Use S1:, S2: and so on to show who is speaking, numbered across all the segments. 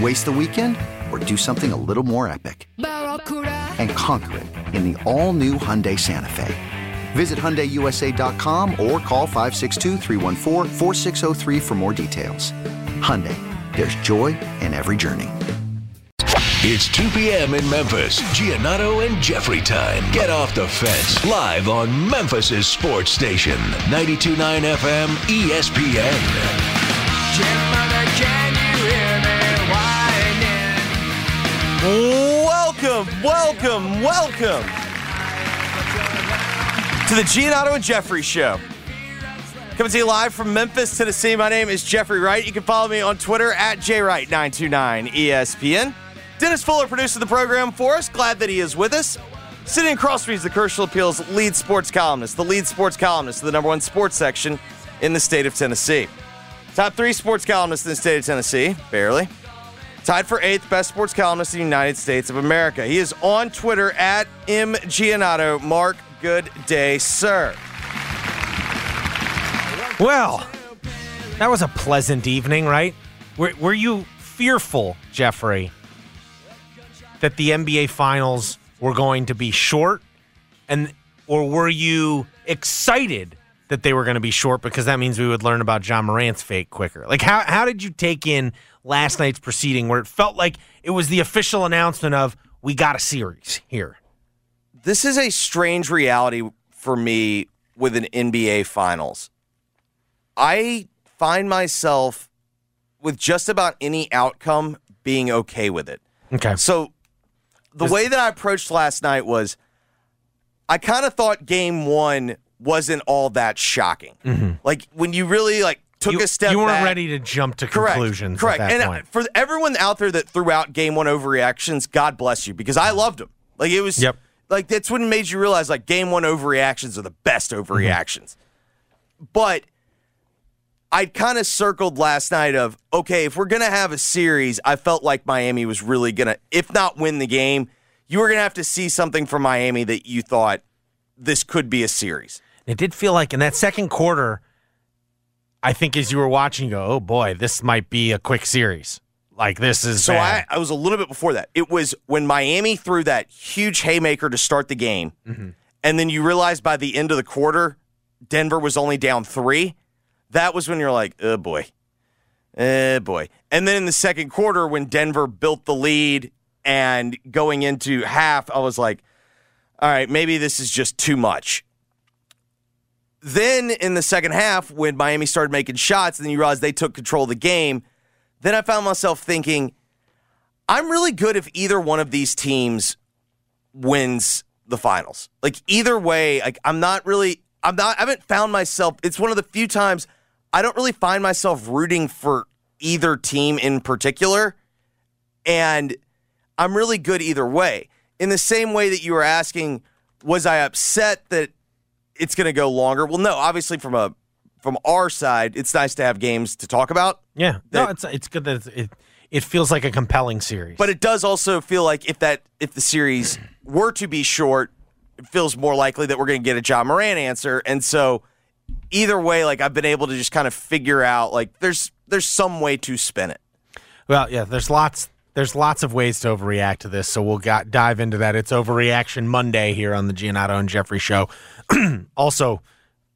S1: Waste the weekend or do something a little more epic? And conquer it in the all-new Hyundai Santa Fe. Visit HyundaiUSA.com or call 562 for more details. Hyundai, there's joy in every journey.
S2: It's 2 p.m. in Memphis. Giannotto and Jeffrey time. Get off the fence. Live on Memphis's sports station. 92.9 FM ESPN.
S3: Welcome, welcome, welcome to the Giannotto and Jeffrey Show. Coming to you live from Memphis, Tennessee. My name is Jeffrey Wright. You can follow me on Twitter at jwright929ESPN. Dennis Fuller producing the program for us. Glad that he is with us. Sitting across from me is the Commercial Appeals lead sports columnist, the lead sports columnist of the number one sports section in the state of Tennessee. Top three sports columnists in the state of Tennessee, barely. Tied for eighth best sports columnist in the United States of America. He is on Twitter at M. Giannotto. Mark, good day, sir.
S4: Well, that was a pleasant evening, right? Were, were you fearful, Jeffrey, that the NBA Finals were going to be short, and or were you excited that they were going to be short because that means we would learn about Ja Morant's fate quicker? Like, how how did you take in last night's proceeding where it felt like it was the official announcement of we got a series here?
S3: This is a strange reality for me with an NBA Finals. I find myself with just about any outcome being okay with it.
S4: Okay.
S3: So the way that I approached last night was I kind of thought game one wasn't all that shocking. Mm-hmm. Like when you really like took
S4: Mm-hmm. you,
S3: a step
S4: you weren't
S3: back-
S4: ready to jump to
S3: Correct.
S4: conclusions.
S3: Correct.
S4: At that
S3: and uh,
S4: point.
S3: for everyone out there that threw out game one overreactions, God bless you because I loved them. Like it was
S4: Yep.
S3: like that's when it made you realize like game one overreactions are the best overreactions. But I kind of circled last night of okay, if we're gonna have a series, I felt like Miami was really gonna, if not win the game, you were gonna have to see something from Miami that you thought this could be a series.
S4: It did feel like in that second quarter, I think as you were watching, you go, oh boy, this might be a quick series. Like this is
S3: So I,
S4: bad.
S3: I was a little bit before that. It was when Miami threw that huge haymaker to start the game, mm-hmm. and then you realize by the end of the quarter, Denver was only down three. That was when you're like, oh boy, oh boy. And then in the second quarter, when Denver built the lead and going into half, I was like, all right, maybe this is just too much. Then in the second half, when Miami started making shots, and then you realize they took control of the game, then I found myself thinking, I'm really good if either one of these teams wins the finals. Like either way, like I'm not really I'm not I haven't found myself it's one of the few times I don't really find myself rooting for either team in particular and I'm really good either way. In the same way that you were asking was I upset that it's going to go longer? Well, no, obviously from a from our side, it's nice to have games to talk about.
S4: yeah, no, it's it's good that it it feels like a compelling series.
S3: But it does also feel like if that if the series were to be short, it feels more likely that we're going to get a Ja Morant answer. And so either way, like I've been able to just kind of figure out like there's there's some way to spin it.
S4: Well, yeah, there's lots there's lots of ways to overreact to this, so we'll got, dive into that. It's Overreaction Monday here on the Giannotto and Jeffrey show. also,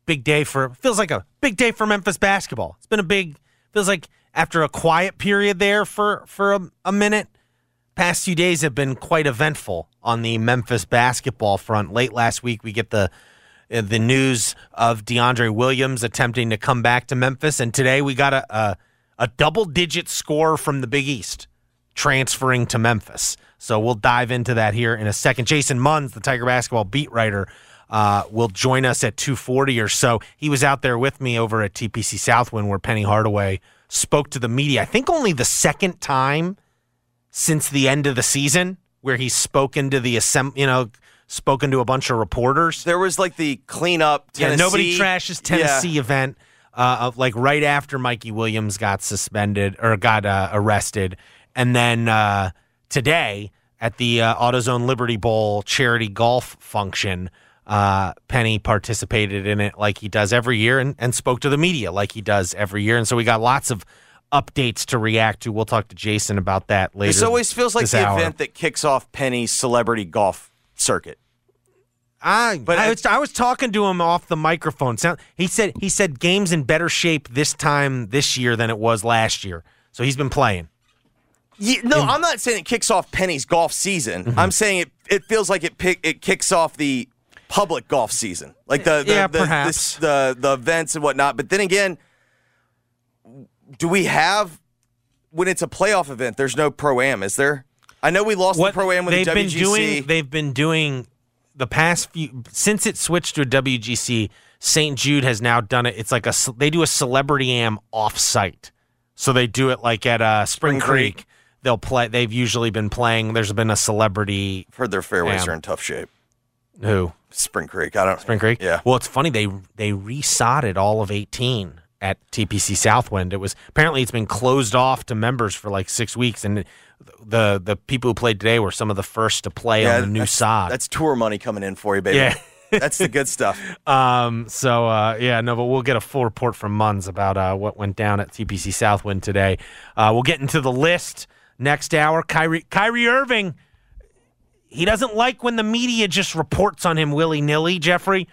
S4: big day for feels like a big day for Memphis basketball. It's been a big feels like after a quiet period there for for a, a minute, past few days have been quite eventful on the Memphis basketball front. Late last week, we get the uh, the news of DeAndre Williams attempting to come back to Memphis, and today we got a a, a double digit score from the Big East transferring to Memphis. So we'll dive into that here in a second. Jason Munz, the Tiger basketball beat writer, uh, will join us at 2:40 or so. He was out there with me over at TPC Southwind, where Penny Hardaway spoke to the media. I think only the second time since the end of the season where he's spoken to the assemb- you know, spoken to a bunch of reporters.
S3: There was like the cleanup. Tennessee.
S4: Yeah, nobody trashes Tennessee yeah. event. Uh, of like right after Mikey Williams got suspended or got uh, arrested, and then uh, today at the uh, AutoZone Liberty Bowl charity golf function, uh, Penny participated in it like he does every year and, and spoke to the media like he does every year. And so we got lots of updates to react to. We'll talk to Jason about that later.
S3: This always feels like the
S4: hour.
S3: event that kicks off Penny's celebrity golf circuit.
S4: I, but I was, I was talking to him off the microphone. He said he said games in better shape this time this year than it was last year. So he's been playing.
S3: Yeah, no, I'm not saying it kicks off Penny's golf season. Mm-hmm. I'm saying it. It feels like it pick, it kicks off the public golf season, like the the
S4: yeah,
S3: the, the, the events and whatnot. But then again, do we have when it's a playoff event? There's no pro am, is there? I know we lost what the pro am with
S4: they've
S3: the
S4: been doing. They've been doing the past few since it switched to a WGC. St. Jude has now done it. It's like a they do a celebrity am off site, so they do it like at uh, Spring,
S3: Spring
S4: Creek.
S3: Creek.
S4: They'll play. They've usually been playing. There's been a celebrity.
S3: I've heard their fairways
S4: am.
S3: are in tough shape.
S4: Who?
S3: Spring Creek. I don't.
S4: Spring Creek.
S3: Yeah.
S4: Well, it's funny they they resodded all of 18 at TPC Southwind. It was apparently it's been closed off to members for like six weeks, and the the people who played today were some of the first to play
S3: yeah,
S4: on the new sod.
S3: That's tour money coming in for you, baby.
S4: Yeah.
S3: that's the good stuff.
S4: Um. So uh, yeah, no, but we'll get a full report from Munz about uh, what went down at TPC Southwind today. Uh, we'll get into the list next hour. Kyrie Kyrie Irving. He doesn't like when the media just reports on him willy nilly, Jeffrey,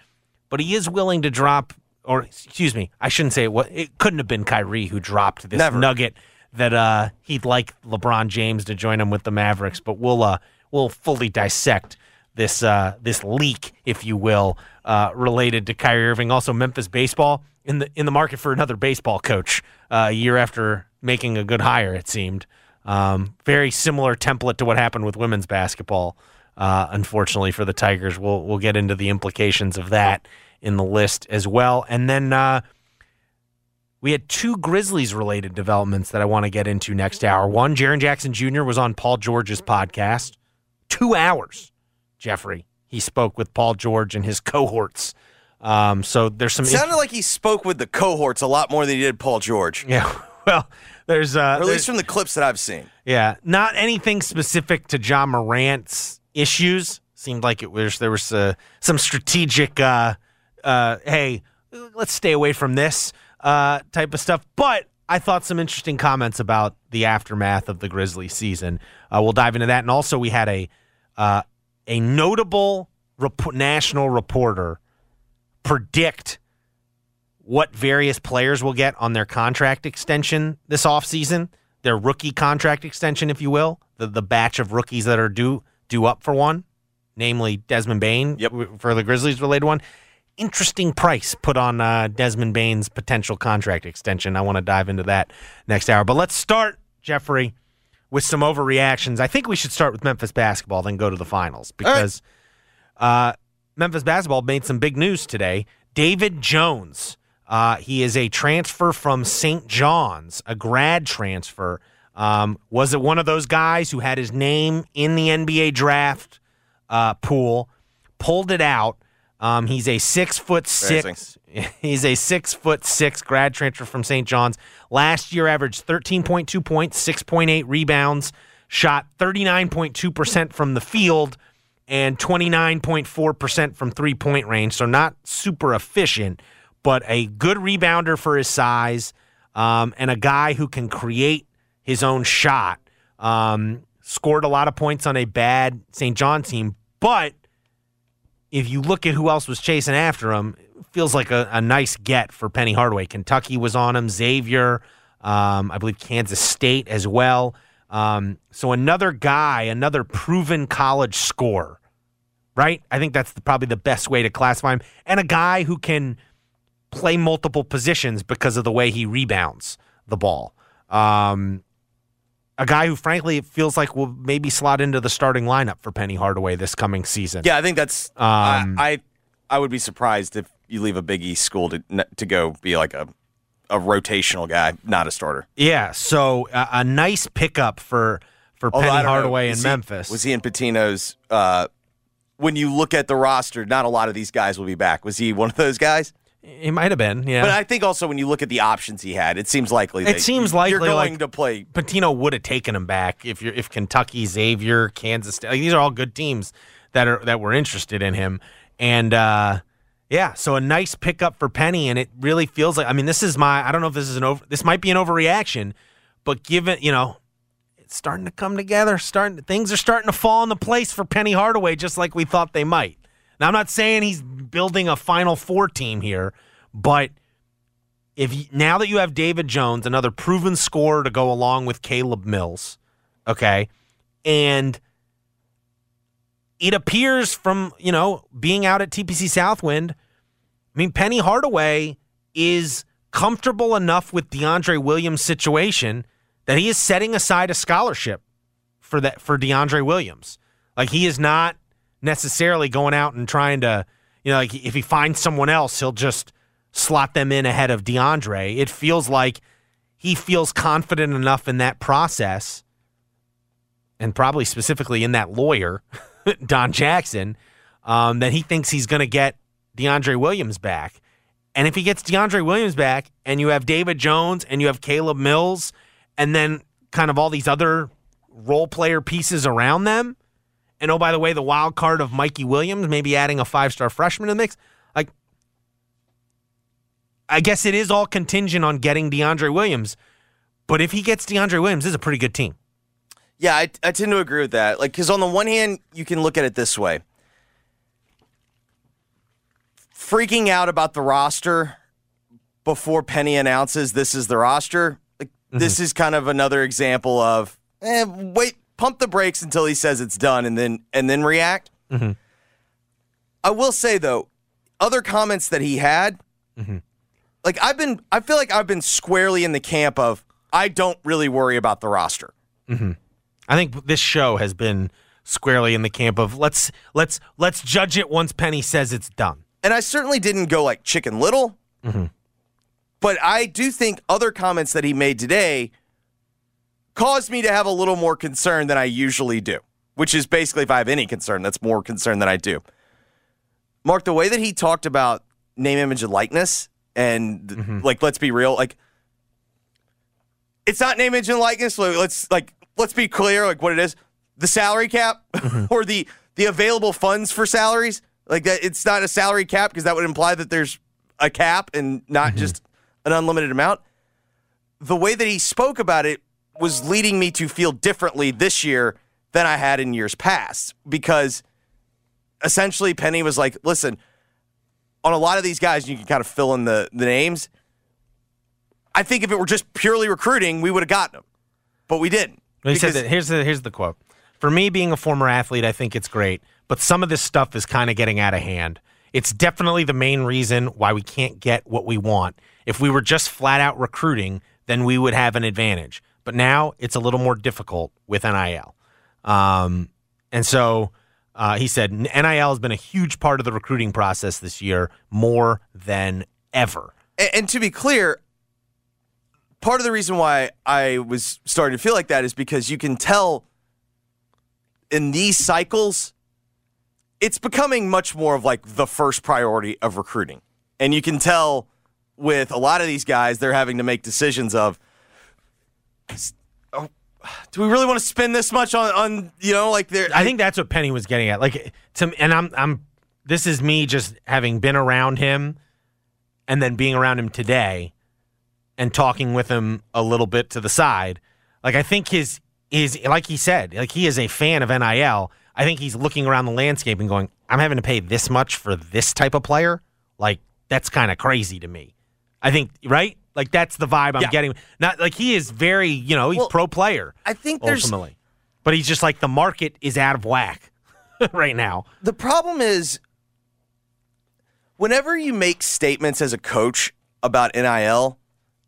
S4: but he is willing to drop or excuse me, I shouldn't say it. Was, it couldn't have been Kyrie who dropped this
S3: Never.
S4: nugget that uh, he'd like LeBron James to join him with the Mavericks. But we'll uh, we'll fully dissect this uh, this leak, if you will, uh, related to Kyrie Irving. Also, Memphis baseball in the in the market for another baseball coach uh, a year after making a good hire. It seemed um, very similar template to what happened with women's basketball. Uh, unfortunately for the Tigers, we'll we'll get into the implications of that in the list as well. And then uh, we had two Grizzlies related developments that I want to get into next hour. One, Jaren Jackson Jr. was on Paul George's podcast. Two hours, Jeffrey. He spoke with Paul George and his cohorts. Um, so there's some.
S3: It sounded like he spoke with the cohorts a lot more than he did Paul George.
S4: Yeah. Well, there's uh,
S3: or at least from the clips that I've seen.
S4: Yeah, not anything specific to Ja Morant's issues. Seemed like it was there was uh, some strategic. Uh, uh, hey, let's stay away from this uh, type of stuff. But I thought some interesting comments about the aftermath of the Grizzly season. Uh, we'll dive into that, and also we had a uh, a notable rep- national reporter predict what various players will get on their contract extension this offseason, their rookie contract extension, if you will, the the batch of rookies that are due due up for one, namely Desmond Bane
S3: yep.
S4: for the Grizzlies related one interesting price put on uh, Desmond Bane's potential contract extension. I want to dive into that next hour. But let's start, Jeffrey, with some overreactions. I think we should start with Memphis basketball, then go to the finals because right. uh, Memphis basketball made some big news today. David Jones, uh, he is a transfer from St. John's, a grad transfer. Um, was it one of those guys who had his name in the NBA draft uh, pool, pulled it out? Um, he's a six foot six. He's a six foot six grad transfer from St. John's. Last year, averaged thirteen point two points, six point eight rebounds, shot thirty nine point two percent from the field, and twenty nine point four percent from three point range. So not super efficient, but a good rebounder for his size, um, and a guy who can create his own shot. Um, scored a lot of points on a bad St. John team, but if you look at who else was chasing after him, feels like a, a nice get for Penny Hardaway. Kentucky was on him, Xavier, um, I believe Kansas State as well. Um, so another guy, another proven college scorer, right? I think that's the, probably the best way to classify him, and a guy who can play multiple positions because of the way he rebounds the ball. Um, a guy who, frankly, it feels like will maybe slot into the starting lineup for Penny Hardaway this coming season.
S3: Yeah, I think that's.
S4: Um,
S3: I, I I would be surprised if you leave a Big East school to to go be like a a rotational guy, not a starter.
S4: Yeah, so uh, a nice pickup for for
S3: Although,
S4: Penny Hardaway in
S3: he-
S4: Memphis.
S3: was he in Pitino's? Uh, when you look at the roster, not a lot of these guys will be back. Was he one of those guys?
S4: He might have been, yeah.
S3: But I think also when you look at the options he had, it seems likely. That It
S4: seems
S3: you're going
S4: like-
S3: to play.
S4: Pitino would have taken him back if you're if Kentucky, Xavier, Kansas State. Like, these are all good teams that are that were interested in him. And uh, yeah, so a nice pickup for Penny, and it really feels like I mean, this is my I don't know if this is an over this might be an overreaction, but given you know it's starting to come together, starting things are starting to fall into place for Penny Hardaway, just like we thought they might. Now I'm not saying he's building a Final Four team here, but if now that you have David Jones, another proven scorer to go along with Caleb Mills, okay, and it appears from you know being out at TPC Southwind, I mean Penny Hardaway is comfortable enough with DeAndre Williams' situation that he is setting aside a scholarship for that for DeAndre Williams. Like he is not necessarily going out and trying to, you know, like if he finds someone else, he'll just slot them in ahead of DeAndre. It feels like he feels confident enough in that process, and probably specifically in that lawyer, Don Jackson, um, that he thinks he's going to get DeAndre Williams back. And if he gets DeAndre Williams back, and you have David Jones, and you have Caleb Mills, and then kind of all these other role player pieces around them, and oh, by the way, the wild card of Mikey Williams, maybe adding a five star freshman in the mix. Like, I guess it is all contingent on getting DeAndre Williams. But if he gets DeAndre Williams, this is a pretty good team.
S3: Yeah, I, I tend to agree with that. Like, because on the one hand, you can look at it this way: freaking out about the roster before Penny announces this is the roster. Like, this is kind of another example of eh, wait, pump the brakes until he says it's done, and then and then react. Mm-hmm. I will say though, other comments that he had, mm-hmm. like I've been, I feel like I've been squarely in the camp of I don't really worry about the roster. Mm-hmm.
S4: I think this show has been squarely in the camp of let's let's let's judge it once Penny says it's done.
S3: and I certainly didn't go like Chicken Little, but I do think other comments that he made today caused me to have a little more concern than I usually do. Which is basically, if I have any concern, that's more concern than I do. Mark, the way that he talked about name, image, and likeness, and mm-hmm. like, let's be real, like, it's not name, image, and likeness. Let's like, let's be clear, like what it is: the salary cap mm-hmm. or the the available funds for salaries. Like that, it's not a salary cap because that would imply that there's a cap and not mm-hmm. just an unlimited amount. The way that he spoke about it was leading me to feel differently this year than I had in years past because essentially Penny was like, listen, on a lot of these guys, you can kind of fill in the, the names. I think if it were just purely recruiting, we would have gotten them, but we didn't.
S4: He said that here's the here's the quote. For me, being a former athlete, I think it's great, but some of this stuff is kind of getting out of hand. It's definitely the main reason why we can't get what we want. If we were just flat out recruiting, then we would have an advantage. But now it's a little more difficult with NIL. Um, and so uh, he said NIL has been a huge part of the recruiting process this year, more than ever.
S3: And, and to be clear, part of the reason why I was starting to feel like that is because you can tell in these cycles, it's becoming much more of like the first priority of recruiting. And you can tell with a lot of these guys, they're having to make decisions of, oh, do we really want to spend this much on, on you know, like they're.
S4: I think that's what Penny was getting at. Like to and I'm I'm this is me just having been around him and then being around him today and talking with him a little bit to the side. Like I think his is like he said, like he is a fan of NIL. I think he's looking around the landscape and going, I'm having to pay this much for this type of player. Like that's kind of crazy to me. I think right? Like that's the vibe I'm
S3: Yeah.
S4: getting. Not like he is very, you know, he's
S3: Well,
S4: pro player.
S3: I think there's
S4: ultimately, but he's just like the market is out of whack right now.
S3: the problem is whenever you make statements as a coach about NIL,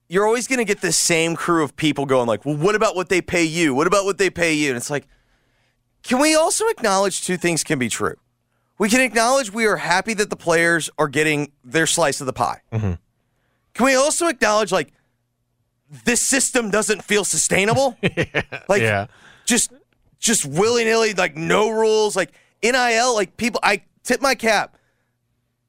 S3: you're always going to get the same crew of people going like, "Well, what about what they pay you? What about what they pay you?" And it's like, can we also acknowledge two things can be true? We can acknowledge we are happy that the players are getting their slice of the pie. Mm-hmm. Can we also acknowledge like this system doesn't feel sustainable? yeah. like
S4: Yeah.
S3: just just willy nilly, like no rules, like NIL, like people. I tip my cap.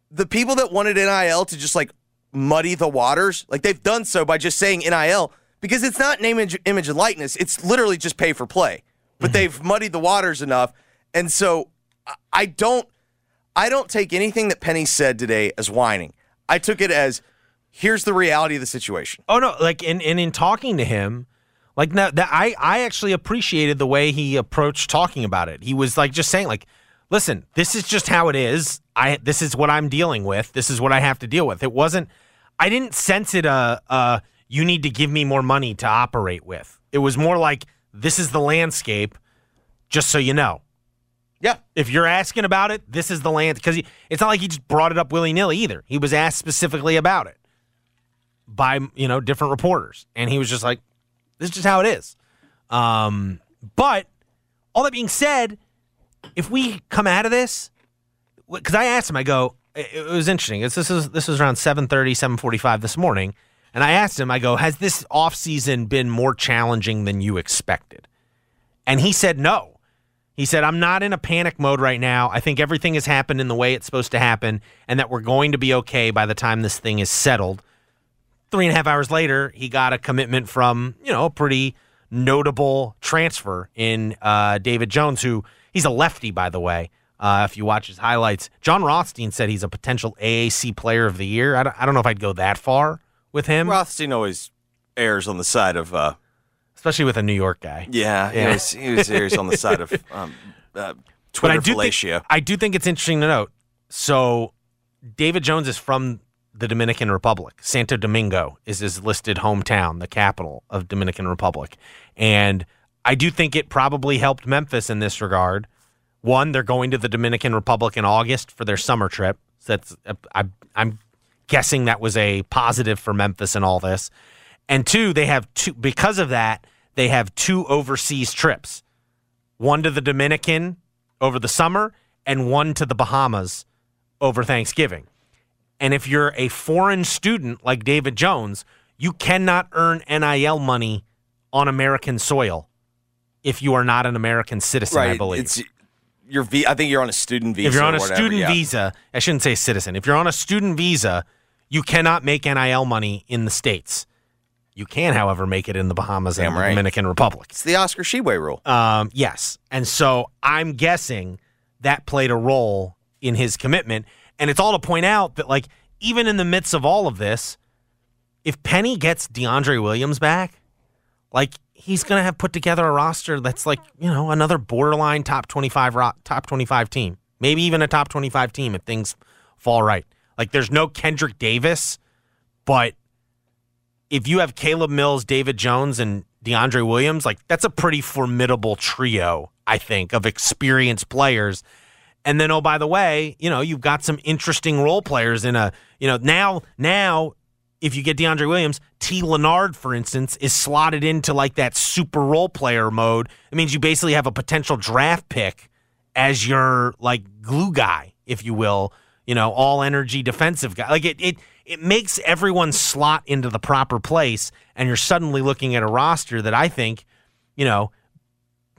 S3: The people that wanted NIL to just like muddy the waters, like they've done so by just saying NIL because it's not name, image, image and likeness. It's literally just pay for play. But mm-hmm. they've muddied the waters enough, and so I don't. I don't take anything that Penny said today as whining. I took it as here's the reality of the situation.
S4: Oh no, like in and in talking to him, like now that I I actually appreciated the way he approached talking about it. He was like just saying like, listen, this is just how it is. I this is what I'm dealing with. This is what I have to deal with. It wasn't. I didn't sense it. Uh, uh, you need to give me more money to operate with. It was more like this is the landscape. Just so you know.
S3: Yeah.
S4: If you're asking about it, this is the land because it's not like he just brought it up willy nilly either. He was asked specifically about it by you know different reporters, and he was just like, "This is just how it is." Um, but all that being said, if we come out of this, because I asked him, I go, it, was interesting. It's, this is this was around 7:30, 7:45 this morning, and I asked him, I go, has this off season been more challenging than you expected? And he said no. He said, I'm not in a panic mode right now. I think everything has happened in the way it's supposed to happen, and that we're going to be okay by the time this thing is settled. Three and a half hours later, he got a commitment from, you know, a pretty notable transfer in uh, David Jones, who he's a lefty, by the way. Uh, if you watch his highlights, Jon Rothstein said he's a potential AAC player of the year. I don't, I don't know if I'd go that far with him,
S3: Rothstein always errs on the side of uh,
S4: especially with a New York guy.
S3: Yeah,
S4: Yeah.
S3: He, was, he was errs on the side of um, uh,
S4: But
S3: Twitter
S4: I do think I do think it's interesting to note. So, David Jones is from the Dominican Republic. Santo Domingo is his listed hometown, the capital of Dominican Republic, and I do think it probably helped Memphis in this regard. One, they're going to the Dominican Republic in August for their summer trip. So that's uh, I, I'm guessing that was a positive for Memphis in all this. And two, they have two because of that they have two overseas trips one to the Dominican over the summer and one to the Bahamas over Thanksgiving. And if you're a foreign student like David Jones, you cannot earn NIL money on American soil if you are not an American citizen, I believe.
S3: It's your v- I think you're on a student visa.
S4: if you're on a
S3: whatever,
S4: student
S3: yeah.
S4: visa, I shouldn't say citizen. If you're on a student visa, you cannot make NIL money in the States. You can, however, make it in the Bahamas
S3: Damn
S4: and the
S3: right.
S4: Dominican Republic.
S3: it's the Oscar Tshiebwe rule.
S4: Um, yes. And so I'm guessing that played a role in his commitment. And it's all to point out that, like, even in the midst of all of this, if Penny gets DeAndre Williams back, like, he's going to have put together a roster that's like, you know, another borderline top 25 ro- top 25 team. Maybe even a top 25 team if things fall right. Like, there's no Kendrick Davis, but if you have Caleb Mills, David Jones, and DeAndre Williams, like that's a pretty formidable trio, I think, of experienced players. And then, oh, by the way, you know, you've got some interesting role players in a, you know, now, now, if you get DeAndre Williams, T. Leonard, for instance, is slotted into like that super role player mode. It means you basically have a potential draft pick as your like glue guy, if you will, you know, all energy defensive guy. Like it, it, it makes everyone slot into the proper place, and you're suddenly looking at a roster that I think, you know,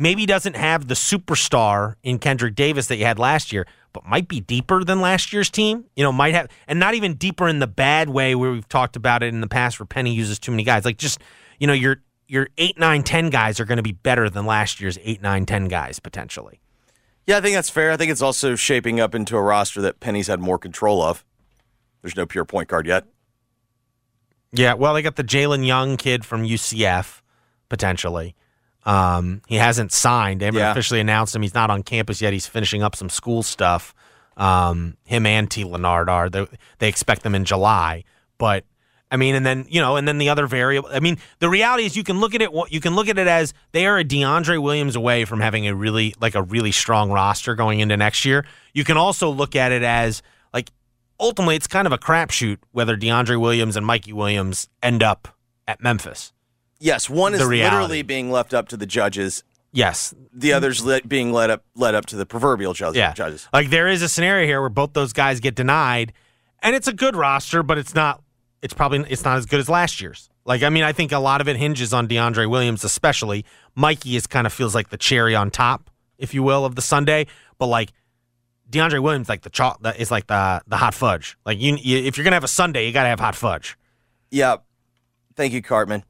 S4: maybe doesn't have the superstar in Kendrick Davis that you had last year, but might be deeper than last year's team. You know, might have, and not even deeper in the bad way where we've talked about it in the past where Penny uses too many guys. Like just, you know, your your eight, nine, ten guys are going to be better than last year's eight, nine, ten guys potentially.
S3: yeah, I think that's fair. I think it's also shaping up into a roster that Penny's had more control of. There's no pure point guard yet.
S4: Yeah, well, they got the Jalen Young kid from UCF potentially. Um, he hasn't signed. They haven't
S3: Yeah.
S4: officially announced him. He's not on campus yet. He's finishing up some school stuff. Um, him and T. Leonard are. They, they expect them in July. But I mean, and then you know, and then the other variable. I mean, the reality is you can look at it. You can look at it as they are a DeAndre Williams away from having a really like a really strong roster going into next year. You can also look at it as like ultimately it's kind of a crapshoot whether DeAndre Williams and Mikey Williams end up at Memphis.
S3: Yes, one is
S4: reality.
S3: literally being left up to the judges.
S4: Yes,
S3: The other's let, being led up led up to the proverbial judge,
S4: yeah.
S3: judges.
S4: Like there is a scenario here where both those guys get denied, and it's a good roster, but it's not. It's probably it's not as good as last year's. Like I mean, I think a lot of it hinges on DeAndre Williams, especially. Mikey is kind of feels like the cherry on top, if you will, of the sundae. But like DeAndre Williams, like the chalk, is like the the hot fudge. Like you, you if you're gonna have a sundae, you gotta have hot fudge.
S3: Yeah. Thank you, Cartman.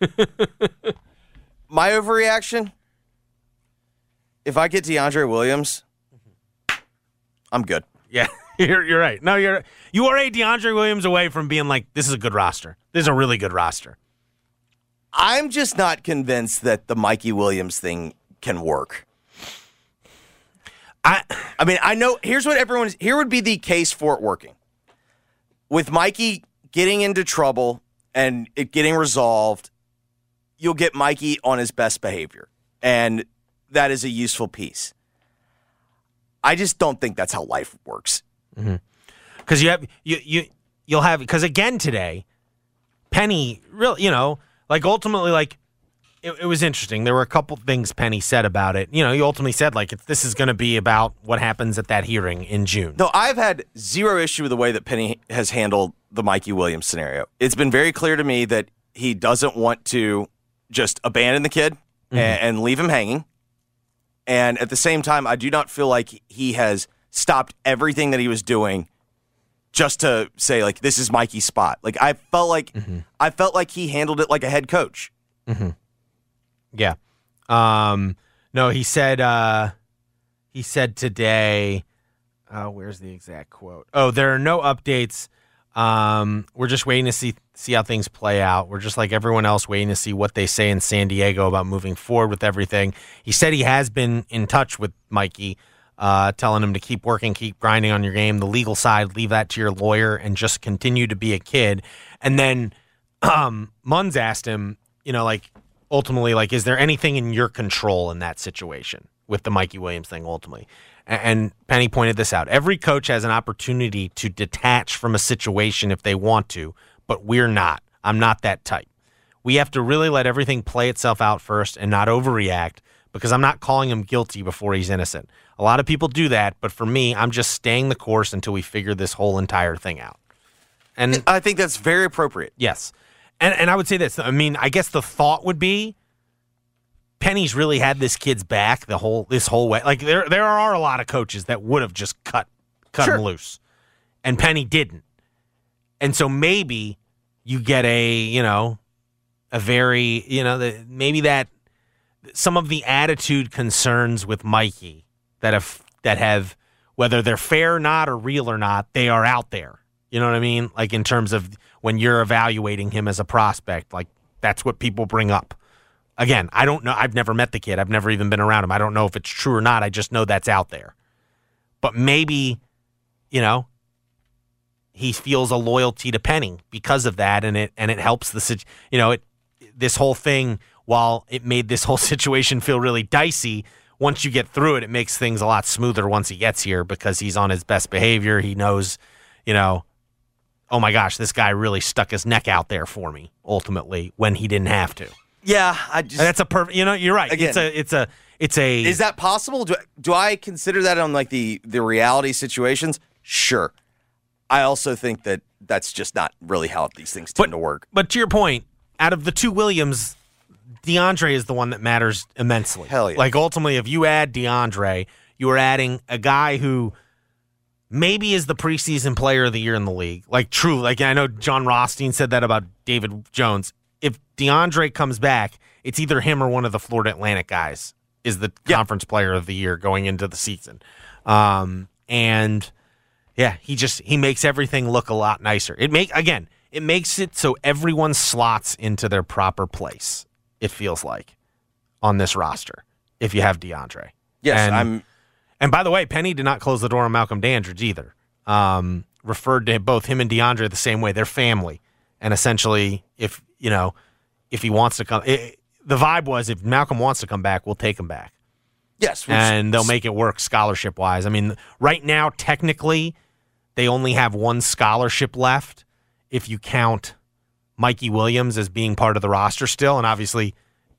S3: My overreaction. If I get DeAndre Williams, I'm good.
S4: Yeah, you're you're right. No, you're you are a DeAndre Williams away from being like this is a good roster. This is a really good roster.
S3: I'm just not convinced that the Mikey Williams thing can work.
S4: I
S3: I mean, I know here's what everyone's here would be the case for it working. With Mikey getting into trouble and it getting resolved, you'll get Mikey on his best behavior. And that is a useful piece. I just don't think that's how life works. Mm-hmm.
S4: because you have you you you'll have because again today, Penny real you know like ultimately like it, it was interesting. There were a couple things Penny said about it. You know, he ultimately said like it's, this is going to be about what happens at that hearing in June.
S3: No, I've had zero issue with the way that Penny has handled the Mikey Williams scenario. It's been very clear to me that he doesn't want to just abandon the kid
S4: Mm-hmm.
S3: and, and leave him hanging. And at the same time, I do not feel like he has stopped everything that he was doing just to say like this is Mikey's spot. Like I felt like
S4: Mm-hmm.
S3: I felt like he handled it like a head coach.
S4: Yeah. Um no, he said uh he said today uh where's the exact quote? Oh, there are no updates. Um we're just waiting to see see how things play out. We're just like everyone else waiting to see what they say in San Diego about moving forward with everything. He said he has been in touch with Mikey uh, telling him to keep working, keep grinding on your game. The legal side, leave that to your lawyer and just continue to be a kid. And then um, Munz asked him, you know, like ultimately, like, is there anything in your control in that situation with the Mikey Williams thing ultimately? And Penny pointed this out. Every coach has an opportunity to detach from a situation if they want to, but we're not. I'm not that type. We have to really let everything play itself out first and not overreact because I'm not calling him guilty before he's innocent. A lot of people do that, but for me, I'm just staying the course until we figure this whole entire thing out. And
S3: I think that's very appropriate.
S4: Yes. And and I would say this. I mean, I guess the thought would be Penny's really had this kid's back the whole this whole way. Like there there are a lot of coaches that would have just cut cut
S3: Sure.
S4: him loose. And Penny didn't. And so maybe you get a, you know, a very, you know, the, maybe that some of the attitude concerns with Mikey that have that have whether they're fair or not or real or not, they are out there. You know what I mean? Like in terms of when you're evaluating him as a prospect, like that's what people bring up. Again, I don't know. I've never met the kid. I've never even been around him. I don't know if it's true or not. I just know that's out there. But maybe, you know, he feels a loyalty to Penny because of that, and it and it helps the you know it this whole thing. While it made this whole situation feel really dicey, once you get through it, it makes things a lot smoother once he gets here because he's on his best behavior. He knows, you know, oh my gosh, this guy really stuck his neck out there for me ultimately when he didn't have to.
S3: Yeah, I just
S4: And that's a perfect. You know, you're right.
S3: Again-
S4: it's a it's a it's a
S3: Is that possible? Do, do I consider that on like the the reality situations? Sure. I also think that that's just not really how these things tend to work.
S4: But to your point, out of the two Williams, DeAndre is the one that matters immensely.
S3: Hell yeah.
S4: Like ultimately, if you add DeAndre, you are adding a guy who maybe is the preseason player of the year in the league. Like true. Like I know Jon Rothstein said that about David Jones. If DeAndre comes back, it's either him or one of the Florida Atlantic guys is the
S3: Yeah.
S4: conference player of the year going into the season. Um, and yeah, he just he makes everything look a lot nicer. It make again, it makes it so everyone slots into their proper place. It feels like on this roster if you have DeAndre.
S3: Yes,
S4: And-
S3: I'm
S4: And by the way, Penny did not close the door on Malcolm Dandridge either. Um, referred to both him and DeAndre the same way. They're family, and essentially, if you know, if he wants to come, it, the vibe was if Malcolm wants to come back, we'll take him back,
S3: Yes,
S4: and they'll make it work scholarship wise. I mean, right now, technically, they only have one scholarship left if you count Mikey Williams as being part of the roster still, and obviously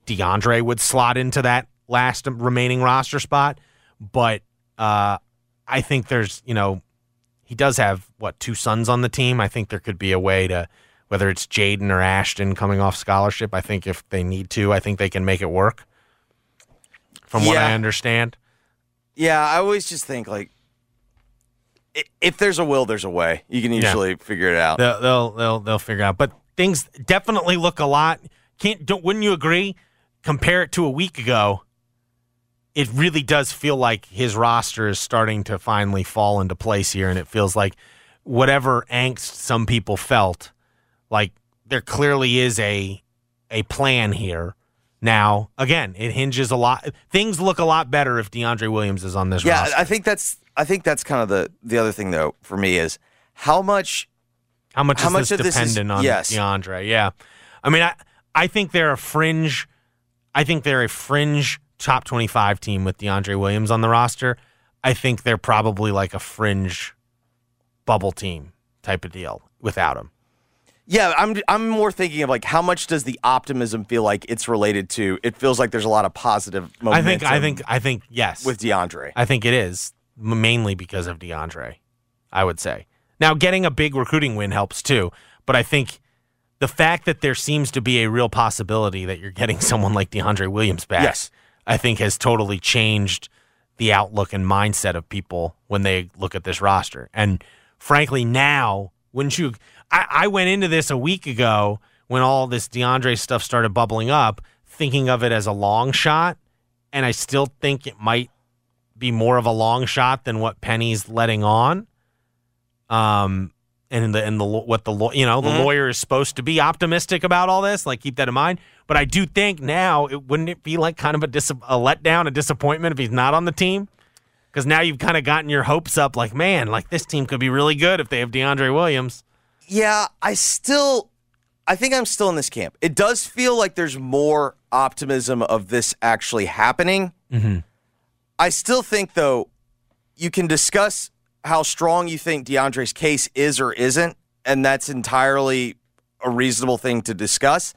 S4: DeAndre would slot into that last remaining roster spot. But uh, I think there's, you know, he does have what two sons on the team. I think there could be a way to, whether it's Jayden or Ashton coming off scholarship. I think if they need to, I think they can make it work. From what I understand,
S3: Yeah, I always just think like if there's a will, there's a way. You can usually figure it out.
S4: they'll they'll they'll, they'll figure out. But things definitely look a lot. Can't don't wouldn't you agree? Compare it to a week ago. It really does feel like his roster is starting to finally fall into place here, and it feels like whatever angst some people felt, like there clearly is a a plan here. Now, again, it hinges a lot. Things look a lot better if DeAndre Williams is on this roster.
S3: yeah,
S4: roster.
S3: I think that's I think that's kind of the the other thing though for me is how much
S4: How much
S3: How
S4: is
S3: much
S4: this
S3: of this is-
S4: dependent on
S3: yes.
S4: DeAndre? Yeah. I mean, I, I think they're a fringe. I think they're a fringe top 25 team with DeAndre Williams on the roster. I think they're probably like a fringe bubble team type of deal without him.
S3: Yeah, I'm I'm more thinking of like how much does the optimism feel like it's related to? It feels like there's a lot of positive
S4: I think, I think, I think, yes.
S3: with DeAndre.
S4: I think it is mainly because of DeAndre. I would say. Now, getting a big recruiting win helps too, but I think the fact that there seems to be a real possibility that you're getting someone like DeAndre Williams back,
S3: Yes.
S4: I think has totally changed the outlook and mindset of people when they look at this roster. And frankly, now, wouldn't you? I, I went into this a week ago when all this DeAndre stuff started bubbling up, thinking of it as a long shot, and I still think it might be more of a long shot than what Penny's letting on. Um, and the and the what the you know the lawyer is supposed to be optimistic about all this. Like keep that in mind. But I do think now it wouldn't it be like kind of a dis- a letdown, a disappointment if he's not on the team. Because now you've kind of gotten your hopes up, like man, like this team could be really good if they have DeAndre Williams.
S3: Yeah, I still I think I'm still in this camp. It does feel like there's more optimism of this actually happening. Mm-hmm. I still think though you can discuss how strong you think DeAndre's case is or isn't, and that's entirely a reasonable thing to discuss.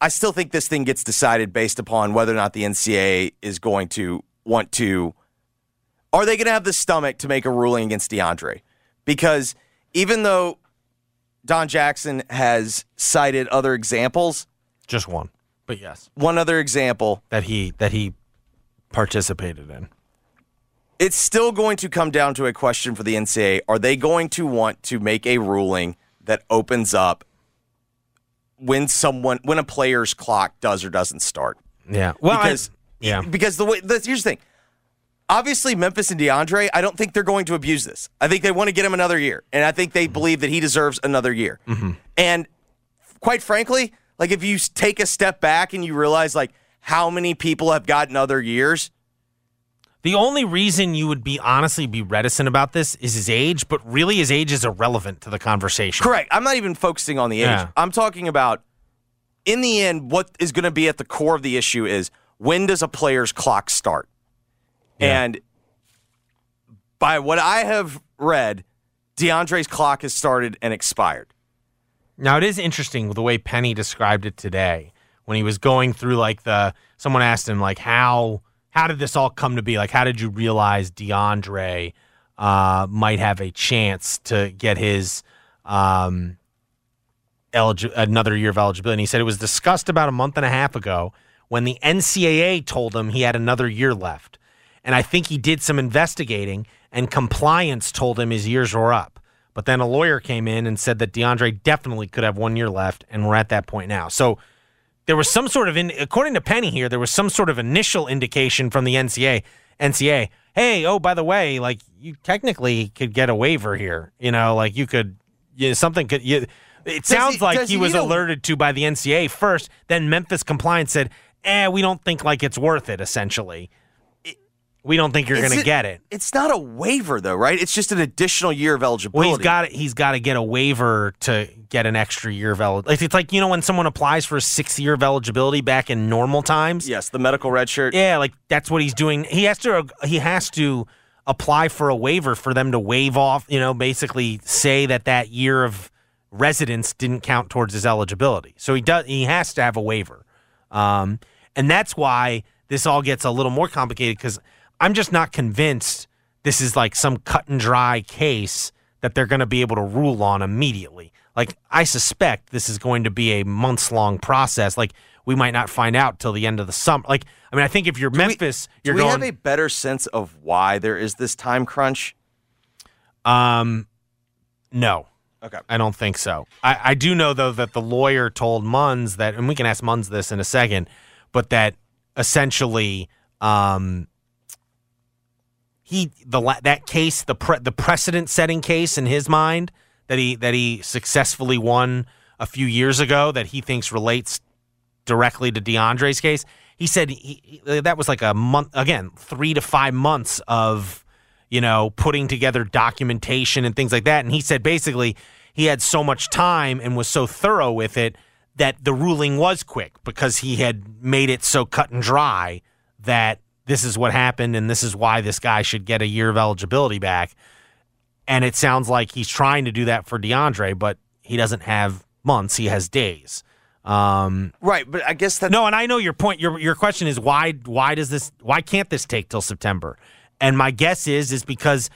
S3: I still think this thing gets decided based upon whether or not the NCAA is going to want to. Are they going to have the stomach to make a ruling against DeAndre? Because even though Don Jackson has cited other examples,
S4: Just one, but yes,
S3: one other example,
S4: that he that he participated in.
S3: it's still going to come down to a question for the NCAA. Are they going to want to make a ruling that opens up when someone when a player's clock does or doesn't start?
S4: Yeah, well, I-
S3: because
S4: yeah,
S3: because the way the, here's the thing. Obviously, Memphis and DeAndre, I don't think they're going to abuse this. I think they want to get him another year, and I think they mm-hmm. believe that he deserves another year. Mm-hmm. And quite frankly, like if you take a step back and you realize like how many people have gotten other years,
S4: The only reason you would be honestly be reticent about this is his age, but really his age is irrelevant to the conversation.
S3: correct. I'm not even focusing on the age.
S4: Yeah.
S3: I'm talking about in the end, what is going to be at the core of the issue is when does a player's clock start?
S4: Yeah.
S3: And by what I have read, DeAndre's clock has started and expired.
S4: Now it is interesting the way Penny described it today when he was going through like the someone asked him like how how did this all come to be? Like how did you realize DeAndre uh, might have a chance to get his um, eligi- another year of eligibility? And he said it was discussed about a month and a half ago when the NCAA told him he had another year left. And I think he did some investigating, and compliance told him his years were up. But then a lawyer came in and said that DeAndre definitely could have one year left, and we're at that point now. So there was some sort of, in, according to Penny here, there was some sort of initial indication from the NCA, NCA, hey, oh, by the way, like you technically could get a waiver here. You know, like you could, you know, something could. You, it sounds
S3: he-
S4: like he,
S3: he
S4: was alerted to by the NCA first. Then Memphis compliance said, eh, we don't think like it's worth it. Essentially, We don't think you're going to get it.
S3: It's not a waiver though, right? It's just an additional year of
S4: Well,
S3: eligibility.
S4: he's got he's got to get a waiver to get an extra year of eligibility. It's like you know when someone applies for a six year of eligibility back in normal times.
S3: yes, the medical red shirt.
S4: Yeah, like that's what he's doing. He has to he has to apply for a waiver for them to waive off, you know, basically say that that year of residence didn't count towards his eligibility. So he does he has to have a waiver. Um, and that's why this all gets a little more complicated cuz I'm just not convinced this is like some cut and dry case that they're going to be able to rule on immediately. Like I suspect this is going to be a months long process. Like we might not find out till the end of the summer. Like I mean, I think if you're Memphis,
S3: Do
S4: you're
S3: Do
S4: we
S3: have a better sense of why there is this time crunch?
S4: um, no,
S3: Okay.
S4: I don't think so. I, I do know though that the lawyer told Munz that, and we can ask Munz this in a second, but that essentially, um, he the that case the pre- the precedent setting case in his mind that he that he successfully won a few years ago that he thinks relates directly to DeAndre's case. He said he, he- that was like a month again, three to five months of you know putting together documentation and things like that. And he said basically he had so much time and was so thorough with it that the ruling was quick because he had made it so cut and dry that this is what happened and this is why this guy should get a year of eligibility back. And it sounds like he's trying to do that for DeAndre, but he doesn't have months; he has days. Um,
S3: Right, but I guess that
S4: no, and I know your point. Your your question is why why does this why can't this take till September? And my guess is is because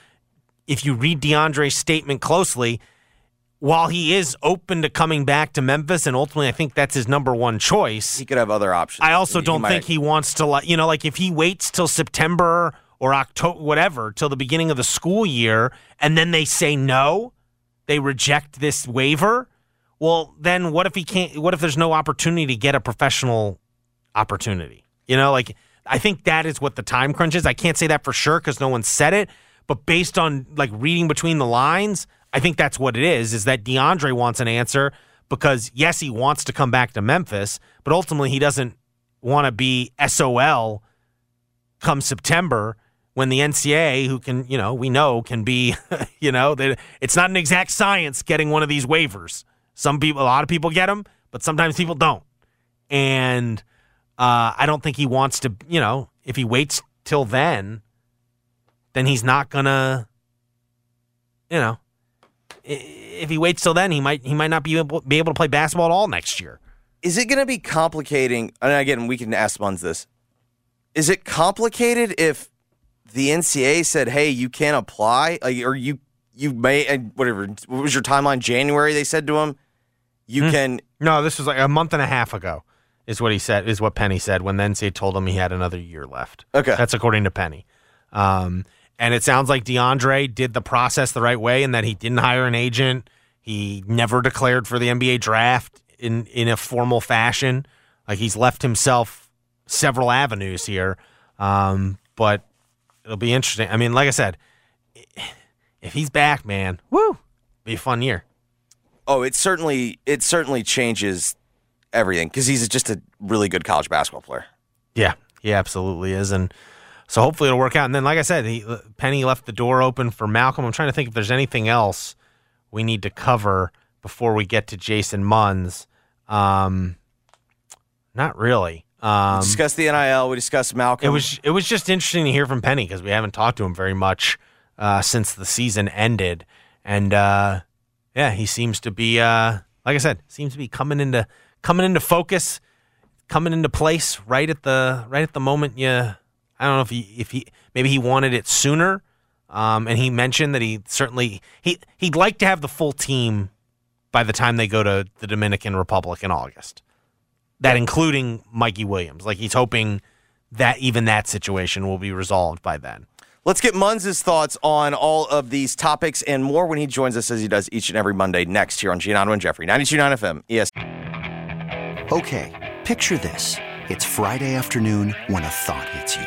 S4: if you read DeAndre's statement closely, while he is open to coming back to Memphis, and ultimately I think that's his number one choice.
S3: he could have other options.
S4: I also
S3: He- he
S4: don't
S3: might-
S4: think he wants to like you know like if he waits till September or October whatever till the beginning of the school year and then they say no, they reject this waiver. Well, then what if he can't what if there's no opportunity to get a professional opportunity? You know, like I think that is what the time crunch is. I can't say that for sure cuz no one said it, but based on like reading between the lines, I think that's what it is is that DeAndre wants an answer because yes, he wants to come back to Memphis, but ultimately he doesn't want to be SOL come September when the NCAA, who can, you know, we know can be, you know, it's not an exact science getting one of these waivers. Some people, a lot of people get them, but sometimes people don't. And uh, I don't think he wants to, you know, if he waits till then, then he's not gonna, you know, if he waits till then, he might he might not be able be able to play basketball at all next year.
S3: is it going to be complicating? And again, we can ask Munz this. Is it complicated if the NCAA said, "Hey, you can't apply," like, or you you may and whatever? What was your timeline? January? They said to him, "You can."
S4: No, this was like a month and a half ago, is what he said, is what Penny said when the NCAA told him he had another year left.
S3: Okay.
S4: That's according to Penny. Um, and it sounds like DeAndre did the process the right way and that he didn't hire an agent. He never declared for the NBA draft in, in a formal fashion. Like he's left himself several avenues here. Um, but it'll be interesting. I mean, like I said, if he's back, man, woo, be a fun year.
S3: Oh, it certainly it certainly changes everything because he's just a really good college basketball player.
S4: Yeah, he absolutely is, and so hopefully it'll work out. And then, like I said, he, Penny left the door open for Malcolm. I'm trying to think if there's anything else we need to cover before we get to Jason Munz. Um, not really. Um,
S3: we discussed the NIL. We discussed Malcolm.
S4: it was it was just interesting to hear from Penny because we haven't talked to him very much uh, since the season ended, and uh, yeah, he seems to be uh, like I said, seems to be coming into coming into focus, coming into place right at the right at the moment. You, I don't know if he if he maybe he wanted it sooner, um, and he mentioned that he certainly he he'd like to have the full team by the time they go to the Dominican Republic in August. That including Mikey Williams. Like he's hoping that even that situation will be resolved by then.
S3: Let's get Munz's thoughts on all of these topics and more when he joins us as he does each and every Monday next here on Giannotto and Jeffrey, 92.9 FM, ES.
S1: Okay, picture this. It's Friday afternoon when a thought hits you.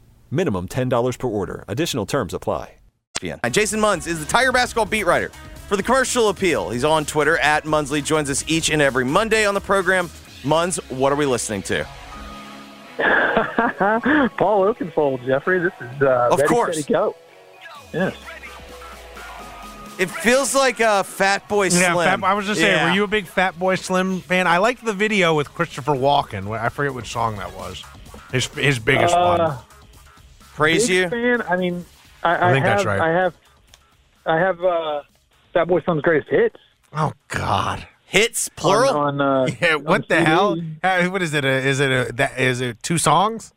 S5: Minimum $10 per order. Additional terms apply.
S3: And Jason Munz is the Tiger basketball beat writer for the Commercial Appeal. He's on Twitter at Munsley. Joins us each and every Monday on the program. Munz, what are we listening to?
S6: Paul Oakenfold, Jeffrey. This is uh,
S3: Of
S6: ready,
S3: course.
S6: steady, go. Yes.
S3: It feels like a Fat Boy Slim.
S4: Yeah, fat, I was just saying,
S3: Yeah.
S4: were you a big Fat Boy Slim fan? I liked the video with Christopher Walken. I forget which song that was. His his biggest
S6: Uh,
S4: one.
S3: Praise
S6: Big
S3: you?
S6: fan. I mean, I, I,
S4: I think
S6: have,
S4: that's right.
S6: I have, I have uh, Fat Boy Slim's greatest hits.
S4: Oh God.
S3: Hits, plural?
S6: On, on, uh,
S4: Yeah,
S6: on
S4: what the
S6: CD.
S4: hell? Uh, What is it? A, is it a that is it two songs?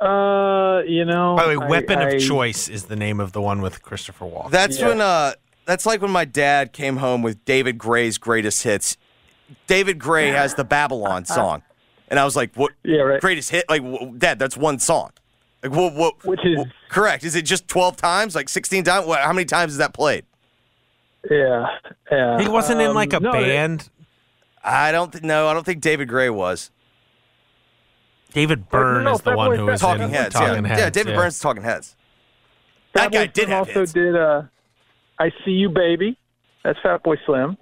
S6: Uh, you know.
S4: By the way,
S6: I-
S4: Weapon
S6: I-
S4: of Choice is the name of the one with Christopher Walken.
S3: That's
S6: Yeah.
S3: when uh that's like when my dad came home with David Gray's greatest hits. David Gray has the Babylon song. And I was like, "What
S6: Yeah, right.
S3: greatest hit? Like dad, that's one song." Like what what
S6: Which is-
S3: wh- correct. Is it just 12 times? Like 16 times? What, how many times is that played?
S6: Yeah, yeah.
S4: he wasn't in
S6: Um,
S4: like a
S6: no,
S4: band.
S3: I don't th- no, I don't think David Gray was.
S4: David Byrne
S6: no,
S4: is the
S6: Fat
S4: one
S6: Boy
S4: who was
S3: Talking
S4: in
S3: Heads.
S4: Talking
S3: yeah.
S4: Heads.
S3: yeah, David Burns Talking Heads.
S6: Fat
S3: That guy
S6: Boy
S3: did have
S6: also
S3: hits.
S6: did. Uh, I see you, baby. That's Fat Boy Slim.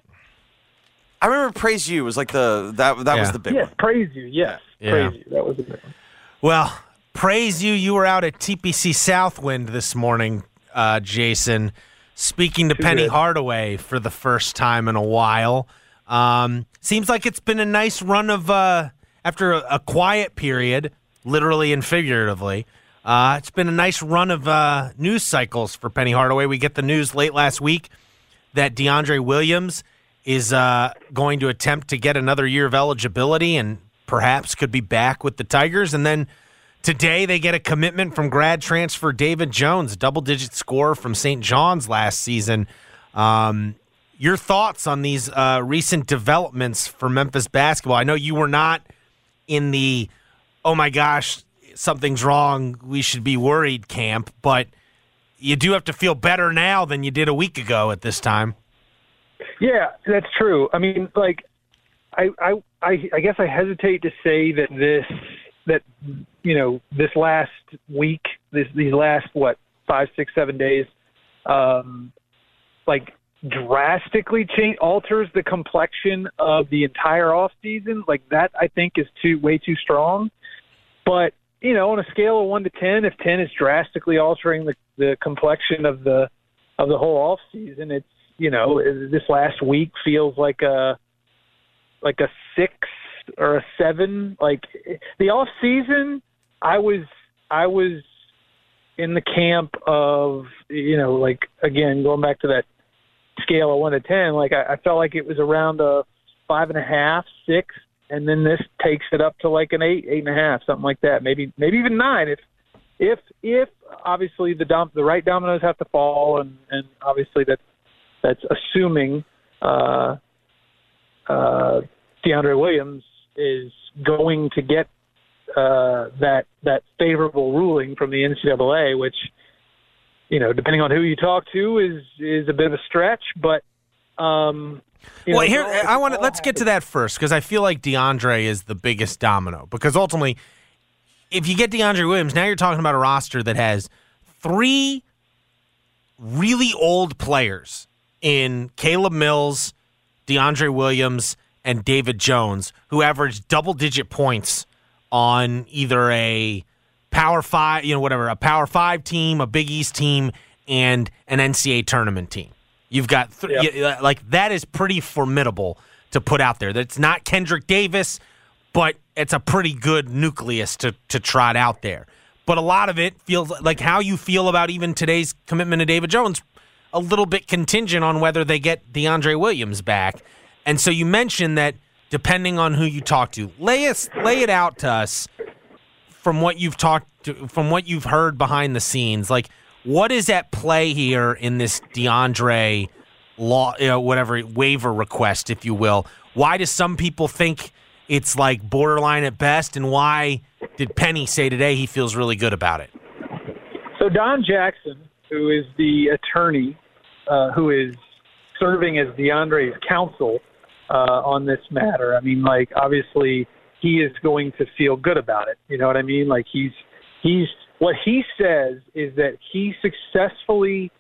S3: I remember Praise You was like the that that was the big
S6: yes,
S3: one.
S6: praise you. Yes,
S4: Yeah.
S6: praise you. That was a big one.
S4: Well, praise you. You were out at TPC Southwind this morning, uh, Jason, speaking to Penny
S6: good.
S4: Hardaway for the first time in a while. Um, seems like it's been a nice run of, uh, after a, a quiet period, literally and figuratively. Uh, it's been a nice run of uh, news cycles for Penny Hardaway. We get the news late last week that DeAndre Williams is uh, going to attempt to get another year of eligibility and perhaps could be back with the Tigers. And then today they get a commitment from grad transfer David Jones, double digit scorer from St. John's last season. Um, your thoughts on these uh, recent developments for Memphis basketball? I know you were not in the, oh my gosh, something's wrong, we should be worried camp, but you do have to feel better now than you did a week ago at this time.
S6: Yeah, that's true. I mean, like, I, I, I, I guess I hesitate to say that this, that you know, this last week, this these last what five, six, seven days, um, like drastically change alters the complexion of the entire off season. Like that, I think is too way too strong. But you know, on a scale of one to ten, if ten is drastically altering the the complexion of the of the whole off season, it's you know this last week feels like a like a six or a seven. Like the off season, I was I was in the camp of you know like again going back to that scale of one to ten. Like I, I felt like it was around a five and a half, six, and then this takes it up to like an eight, eight and a half, something like that. Maybe maybe even nine if if if obviously the dom- the right dominoes have to fall and and obviously that that's assuming uh, uh, DeAndre Williams is going to get uh, that that favorable ruling from the NCAA, which you know, depending on who you talk to, is is a bit of a stretch. But um,
S4: well,
S6: know,
S4: here
S6: all-
S4: I want to let's get to that first because I feel like DeAndre is the biggest domino. Because ultimately, if you get DeAndre Williams, now you're talking about a roster that has three really old players in Caleb Mills, DeAndre Williams, and David Jones, who averaged double digit points on either a Power Five, you know, whatever, a Power Five team, a Big East team, and an NCAA tournament team. You've got th-
S6: Yep.
S4: like that is pretty formidable to put out there. That's not Kendrick Davis, but it's a pretty good nucleus to to trot out there. But a lot of it feels like how you feel about even today's commitment to David Jones, a little bit contingent on whether they get DeAndre Williams back. And so you mentioned that depending on who you talk to, lay us lay it out to us from what you've talked to, from what you've heard behind the scenes. Like what is at play here in this DeAndre law, you know, whatever waiver request, if you will? Why do some people think it's like borderline at best, and why did Penny say today he feels really good about it?
S6: So Don Jackson, who is the attorney uh, who is serving as DeAndre's counsel uh, on this matter, I mean, like obviously he is going to feel good about it. You know what I mean? Like he's he's what he says is that he successfully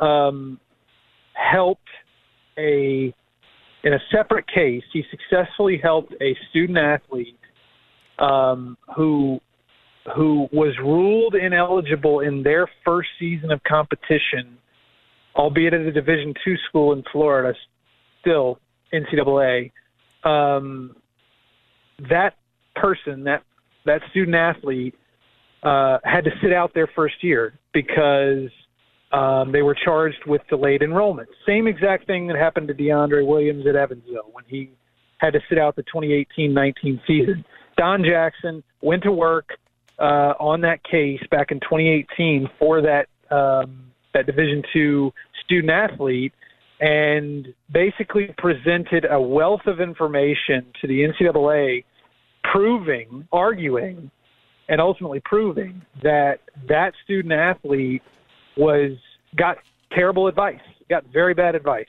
S6: um, helped a in a separate case. He successfully helped a student athlete um, who who was ruled ineligible in their first season of competition, albeit at a Division two school in Florida, still NCAA. Um, that person, that that student athlete, uh, had to sit out their first year because um, they were charged with delayed enrollment. Same exact thing that happened to DeAndre Williams at Evansville when he had to sit out the 2018-19 season. Don Jackson went to work uh, on that case back in 2018 for that um, that Division two student athlete, and basically presented a wealth of information to the NCAA, proving, arguing, and ultimately proving that that student athlete was got terrible advice, got very bad advice,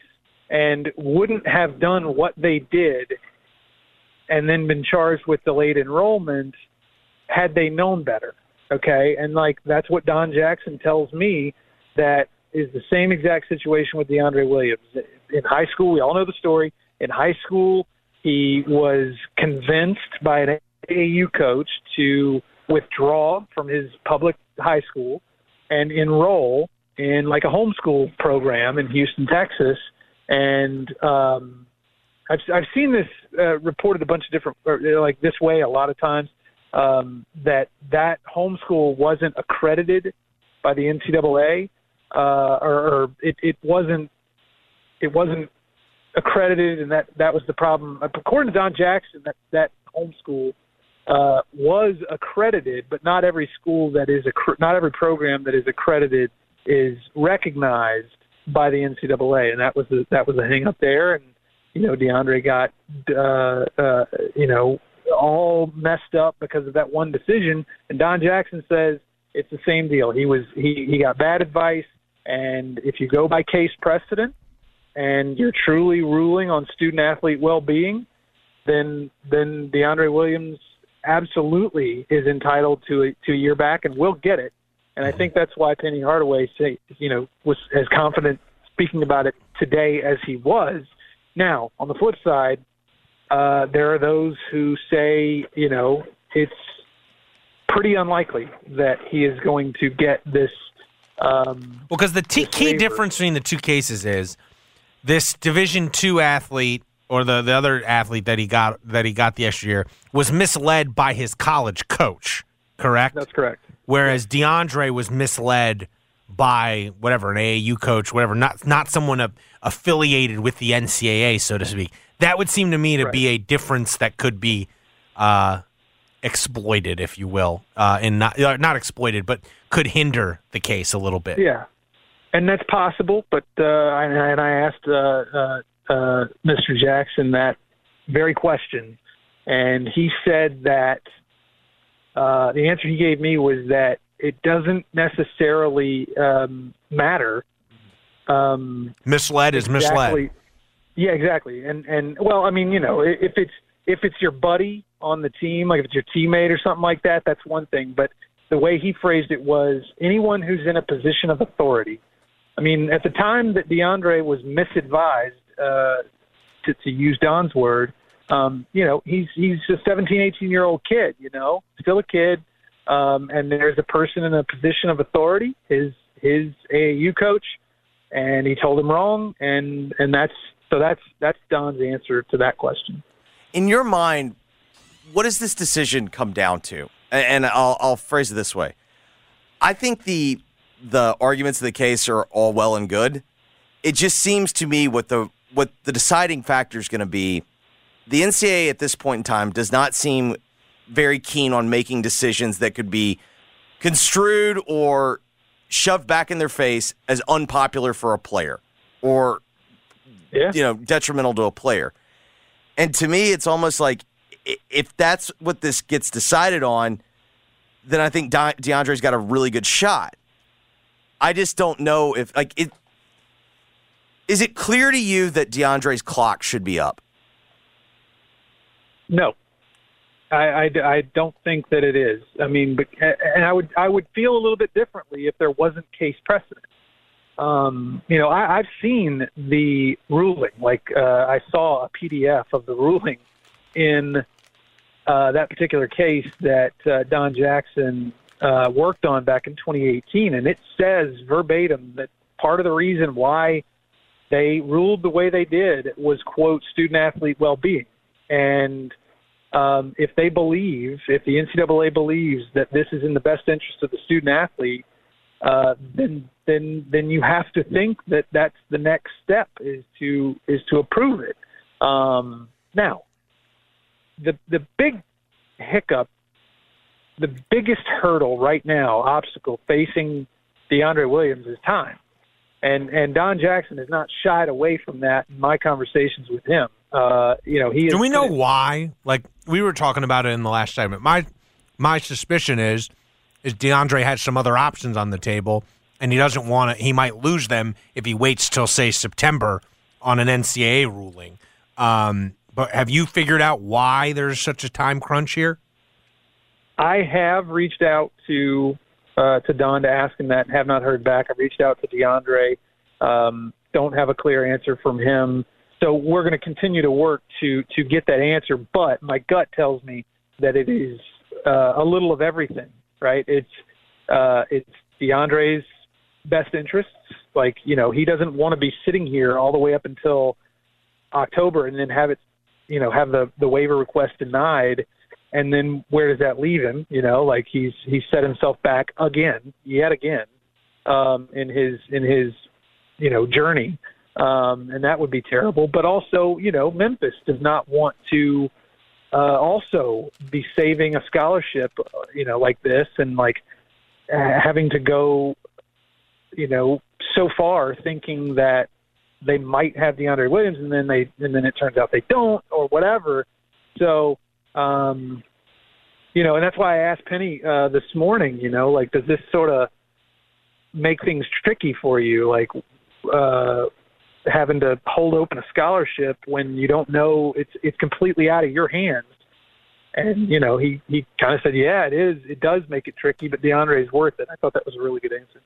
S6: and wouldn't have done what they did, and then been charged with delayed enrollment had they known better. Okay, and like that's what Don Jackson tells me that is the same exact situation with DeAndre Williams. In high school, we all know the story. In high school, he was convinced by an AAU coach to withdraw from his public high school and enroll in like a homeschool program in Houston, Texas. And um, I've I've seen this uh, reported a bunch of different or, like this way a lot of times um, that that homeschool wasn't accredited by the NCAA uh, or, or it, it wasn't it wasn't accredited, and that that was the problem. According to Don Jackson, that that homeschool uh, was accredited, but not every school that is accre- not every program that is accredited is recognized by the NCAA, and that was the, that was a hang up there. And you know, DeAndre got uh, uh, you know all messed up because of that one decision. And Don Jackson says it's the same deal. He was he he got bad advice, and if you go by case precedent, and you're truly ruling on student athlete well being, then then DeAndre Williams absolutely is entitled to a, to a year back and will get it. And I think that's why Penny Hardaway say you know was as confident speaking about it today as he was. Now on the flip side, uh, there are those who say you know it's pretty unlikely that he is going to get this. Um,
S4: Well, because the t- key difference between the two cases is this Division two athlete or the, the other athlete that he got that he got the extra year was misled by his college coach, correct?
S6: that's correct.
S4: Whereas DeAndre was misled by whatever an AAU coach, whatever, not not someone affiliated with the NCAA, so to speak. That would seem to me to be a difference that could be uh, exploited, if you will, uh, and not uh, not exploited, but could hinder the case a little bit.
S6: Yeah. and that's possible. But uh, and, I- and I asked uh, uh, uh, Mr. Jackson that very question, and he said that uh, the answer he gave me was that it doesn't necessarily um, matter. Um,
S4: Misled is misled.
S6: Yeah, exactly. And and well, I mean, you know, if it's if it's your buddy on the team, like if it's your teammate or something like that, that's one thing. But the way he phrased it was anyone who's in a position of authority. I mean, at the time that DeAndre was misadvised, uh, to, to use Don's word, um, you know, he's he's a 17, 18 year old kid, you know, still a kid. Um, and there's a person in a position of authority, his his AAU coach, and he told him wrong, and and that's so that's that's Don's answer to that question.
S3: In your mind, what does this decision come down to? And I'll, I'll phrase it this way: I think the the arguments of the case are all well and good. It just seems to me what the what the deciding factor is going to be. The NCAA at this point in time does not seem very keen on making decisions that could be construed or shoved back in their face as unpopular for a player or
S6: Yeah.
S3: you know detrimental to a player. And to me, it's almost like if that's what this gets decided on, then I think De- DeAndre's got a really good shot. I just don't know if like it. Is it clear to you that DeAndre's clock should be up?
S6: No, I, I, I don't think that it is. I mean, and I would I would feel a little bit differently if there wasn't case precedent. Um, you know, I, I've seen the ruling. Like uh, I saw a PDF of the ruling in uh, that particular case that uh, Don Jackson uh, worked on back in 2018, and it says verbatim that part of the reason why they ruled the way they did was quote student athlete well being, and um, if they believe, if the NCAA believes that this is in the best interest of the student athlete, uh, then then then you have to think that that's the next step is to is to approve it. Um, now, the the big hiccup, the biggest hurdle right now, obstacle facing DeAndre Williams is time, and and Don Jackson has not shied away from that in my conversations with him. Uh, you know, he
S4: Do we know why? Like we were talking about it in the last segment. My my suspicion is is DeAndre had some other options on the table, and he doesn't want to. He might lose them if he waits till say September on an NCAA ruling. Um, but have you figured out why there's such a time crunch here?
S6: I have reached out to uh, to Don to ask him that. and Have not heard back. I've reached out to DeAndre. Um, don't have a clear answer from him. So we're going to continue to work to to get that answer. But my gut tells me that it is uh, a little of everything. Right? It's uh, it's DeAndre's best interests. Like you know, he doesn't want to be sitting here all the way up until October and then have it, you know, have the the waiver request denied and then where does that leave him? You know, like he's he's set himself back again, yet again, um, in his in his you know journey, um, and that would be terrible. But also, you know, Memphis does not want to uh, also be saving a scholarship, you know, like this, and like having to go, you know, so far thinking that they might have DeAndre Williams, and then they and then it turns out they don't, or whatever. So um, you know, and that's why I asked Penny uh, this morning. You know, like, does this sort of make things tricky for you, like uh, having to hold open a scholarship when you don't know it's it's completely out of your hands? And you know, he he kind of said, "Yeah, it is. It does make it tricky, but DeAndre is worth it." I thought that was a really good answer.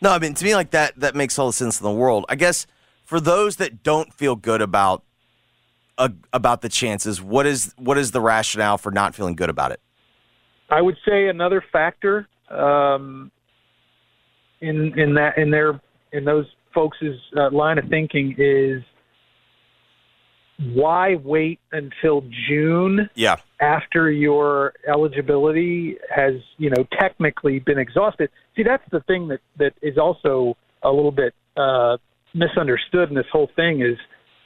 S3: No, I mean to me like that that makes all the sense in the world. I guess for those that don't feel good about uh, about the chances, what is what is the rationale for not feeling good about it?
S6: I would say another factor um, in in that in their in those folks' uh, line of thinking is why wait until June
S3: Yeah.
S6: after your eligibility has you know technically been exhausted? See, that's the thing that that is also a little bit uh, misunderstood in this whole thing is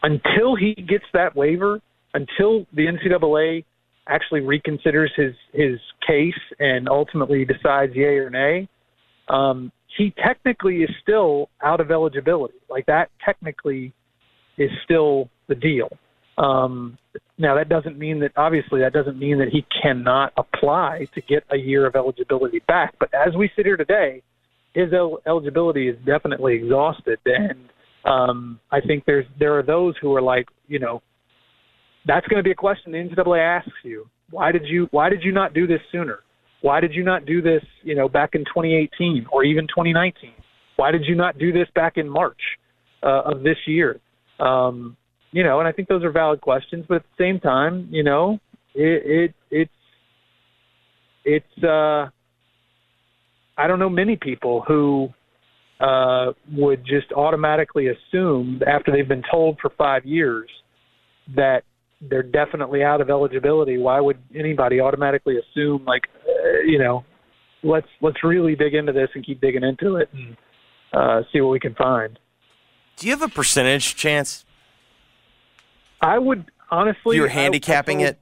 S6: until he gets that waiver, until the NCAA actually reconsiders his his case and ultimately decides yay or nay, um, he technically is still out of eligibility. Like that technically is still the deal. Um, now that doesn't mean that obviously that doesn't mean that he cannot apply to get a year of eligibility back. But as we sit here today, his el- eligibility is definitely exhausted, and um, I think there's there are those who are like, you know, that's going to be a question the NCAA asks you. Why did you Why did you not do this sooner? Why did you not do this, you know, back in 2018 or even 2019? Why did you not do this back in March uh, of this year? Um, you know, and I think those are valid questions, but at the same time, you know, it, it it's it's uh I don't know many people who uh would just automatically assume after they've been told for 5 years that they're definitely out of eligibility. Why would anybody automatically assume like uh, you know, let's let's really dig into this and keep digging into it and uh see what we can find.
S3: Do you have a percentage chance?
S6: I would honestly.
S3: You're handicapping
S6: I, I told,
S3: it.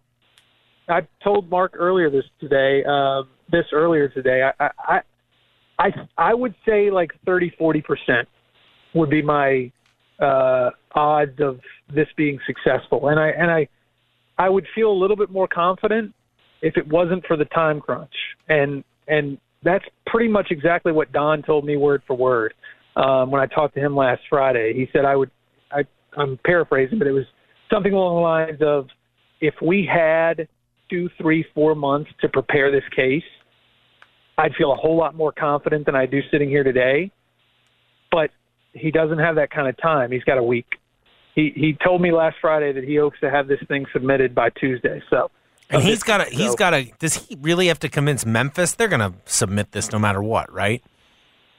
S6: I told Mark earlier this today. Uh, this earlier today. I, I I I would say like 30 40 percent would be my uh, odds of this being successful, and I and I I would feel a little bit more confident if it wasn't for the time crunch, and and that's pretty much exactly what Don told me word for word um, when I talked to him last Friday. He said I would I I'm paraphrasing, but it was something along the lines of if we had two, three, four months to prepare this case, I'd feel a whole lot more confident than I do sitting here today. But he doesn't have that kind of time. He's got a week. He he told me last Friday that he hopes to have this thing submitted by Tuesday. So
S4: And he's got to. He's
S6: so-
S4: got to. Does he really have to convince Memphis? They're going to submit this no matter what, right?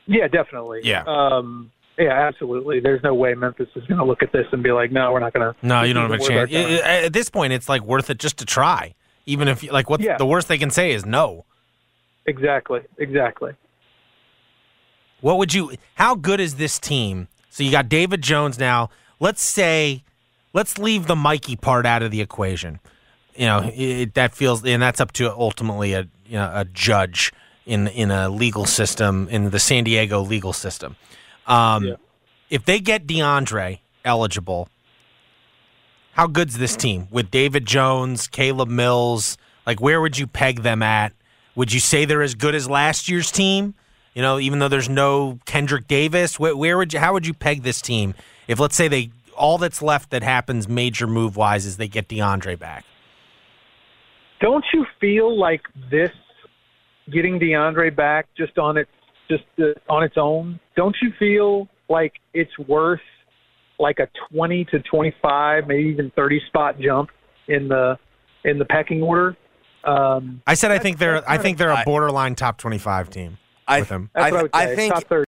S6: Yeah, definitely.
S4: Yeah.
S6: Um, yeah, absolutely. There's no way Memphis is going to look at this and be like, "No, we're not going to."
S4: No, you don't have a chance. At this point, it's like worth it just to try, even if like what
S6: Yeah.
S4: the worst they can say is no.
S6: Exactly. Exactly.
S4: What would you? How good is this team? So you got David Jones now. Let's say, let's leave the Mikey part out of the equation. You know it, that feels, and that's up to ultimately a you know a judge in in a legal system in the San Diego legal system. Um, If they get DeAndre eligible, how good's this team with David Jones, Caleb Mills? Like, where would you peg them at? Would you say they're as good as last year's team? You know, even though there's no Kendrick Davis, where, where would you? How would you peg this team if, let's say, they all that's left that happens major move wise is they get DeAndre back?
S6: Don't you feel like this getting DeAndre back just on its just uh, on its own? Don't you feel like it's worth like a 20 to 25, maybe even 30 spot jump in the in the pecking order? Um,
S4: I said I think they're I think they're a borderline top twenty five team
S3: I,
S4: with him.
S6: that's what I, would
S3: I think
S6: top 30.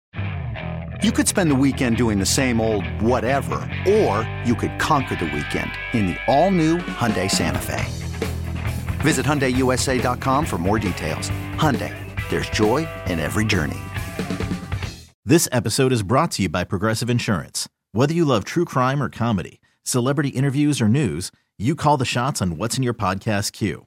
S1: You could spend the weekend doing the same old whatever, or you could conquer the weekend in the all-new Hyundai Santa Fe. Visit HyundaiUSA.com for more details. Hyundai, there's joy in every journey.
S7: This episode is brought to you by Progressive Insurance. Whether you love true crime or comedy, celebrity interviews or news, you call the shots on what's in your podcast queue.